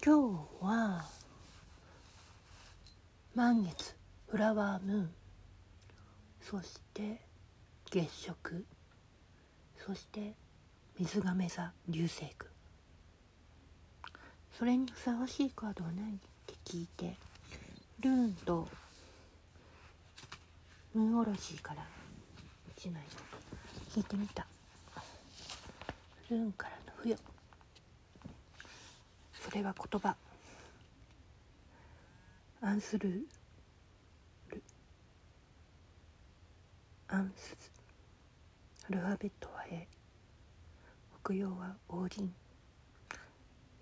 今日は満月フラワームーン。そして月食。そして水亀座流星群。それにふさわしいカードは何って聞いてルーンとムーンオロジーから1枚引いてみた。ルーンからの付与それは言葉。アンスルールアンスアルファベットは A 北洋は王林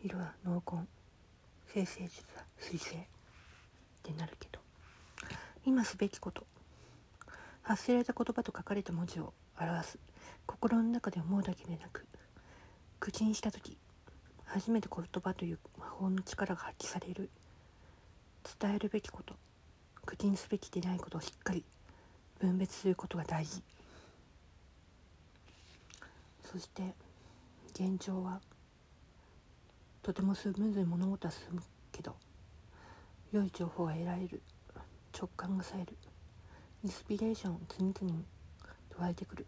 色は濃紺。生成術は水星。ってなるけど。今すべきこと。発せられた言葉と書かれた文字を表す。心の中で思うだけでなく口にした時初めて言葉という魔法の力が発揮される。伝えるべきこと口にすべきでないことをしっかり分別することが大事。そして現状はとてもスムーズに物事は進むけど良い情報が得られる直感が冴えるインスピレーションを次々に湧いてくる。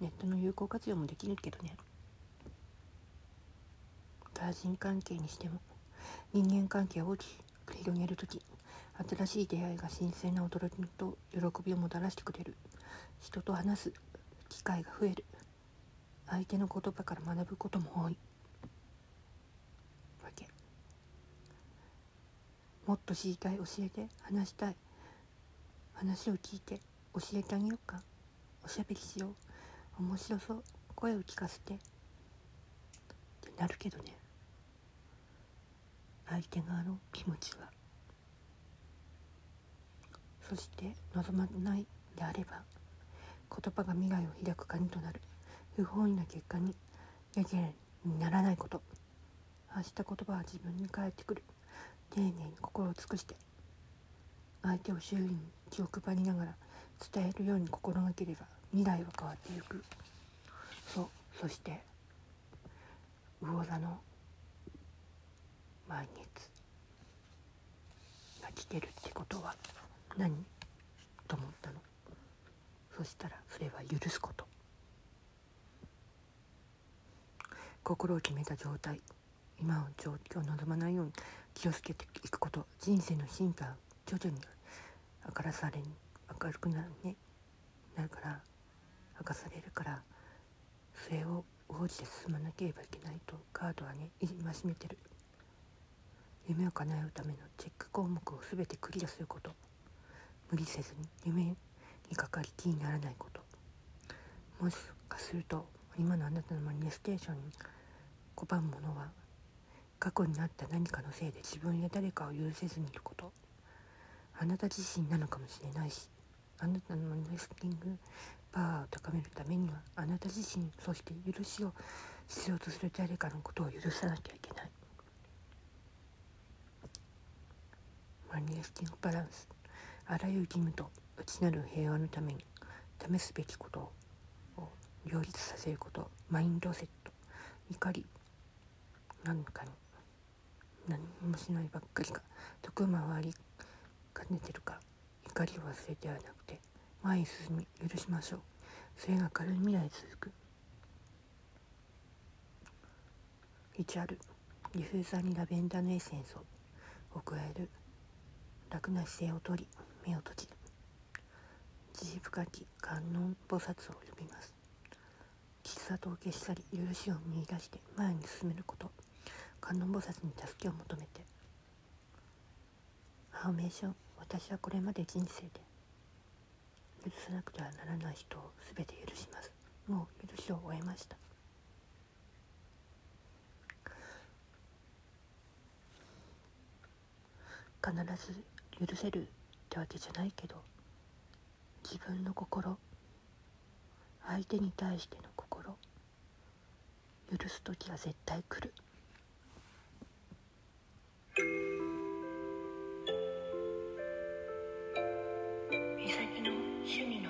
ネットの有効活用もできるけどね。対人関係にしても人間関係を大きく広げる時新しい出会いが新鮮な驚きと喜びをもたらしてくれる。人と話す機会が増える。相手の言葉から学ぶことも多い。わけ。もっと知りたい教えて話したい。話を聞いて教えてあげようか。おしゃべりしよう。面白そう。声を聞かせて。ってなるけどね。相手側の気持ちはそして望まないであれば言葉が未来を開く鍵となる。不本意な結果にやけにならないこと。発した言葉は自分に返ってくる。丁寧に心を尽くして相手を周囲に気を配りながら伝えるように心がければ未来は変わっていく。そうそして魚座の満月が来てるってことは何と思ったの？そしたらそれは許すこと。心を決めた状態。今の状況を望まないように気をつけていくこと。人生の進化徐々に明らされ明るくなるね。なるから明かされるからそれを応じて進まなければいけないとカードはね戒めてる。夢を叶えるためのチェック項目を全てクリアすること。無理せずに夢にかかり気にならないこと。もしかすると今のあなたのマニフェステーションに拒むものは過去にあった何かのせいで自分や誰かを許せずにいること。あなた自身なのかもしれないしあなたのマニフェスティングパワーを高めるためにはあなた自身そして許しを必要とする誰かのことを許さなきゃいけない。マニフェスティングバランスあらゆる義務と内なる平和のために試すべきことを両立させることマインドセット怒りなんかに何もしないばっかりか得回りかねてるか怒りを忘れてはなくて前に進み許しましょうそれが明るい未来続く1あるディフューザーにラベンダーのエッセンスを加える楽な姿勢をとり目を閉じ慈悲深き観音菩薩を呼びます。喫茶とを消し去り許しを見出して前に進めること観音菩薩に助けを求めて。ファーメーション私はこれまで人生で許さなくてはならない人を全て許します。もう許しを終えました。必ず許せるってわけじゃないけど自分の心相手に対しての心許す時は絶対来る。趣味の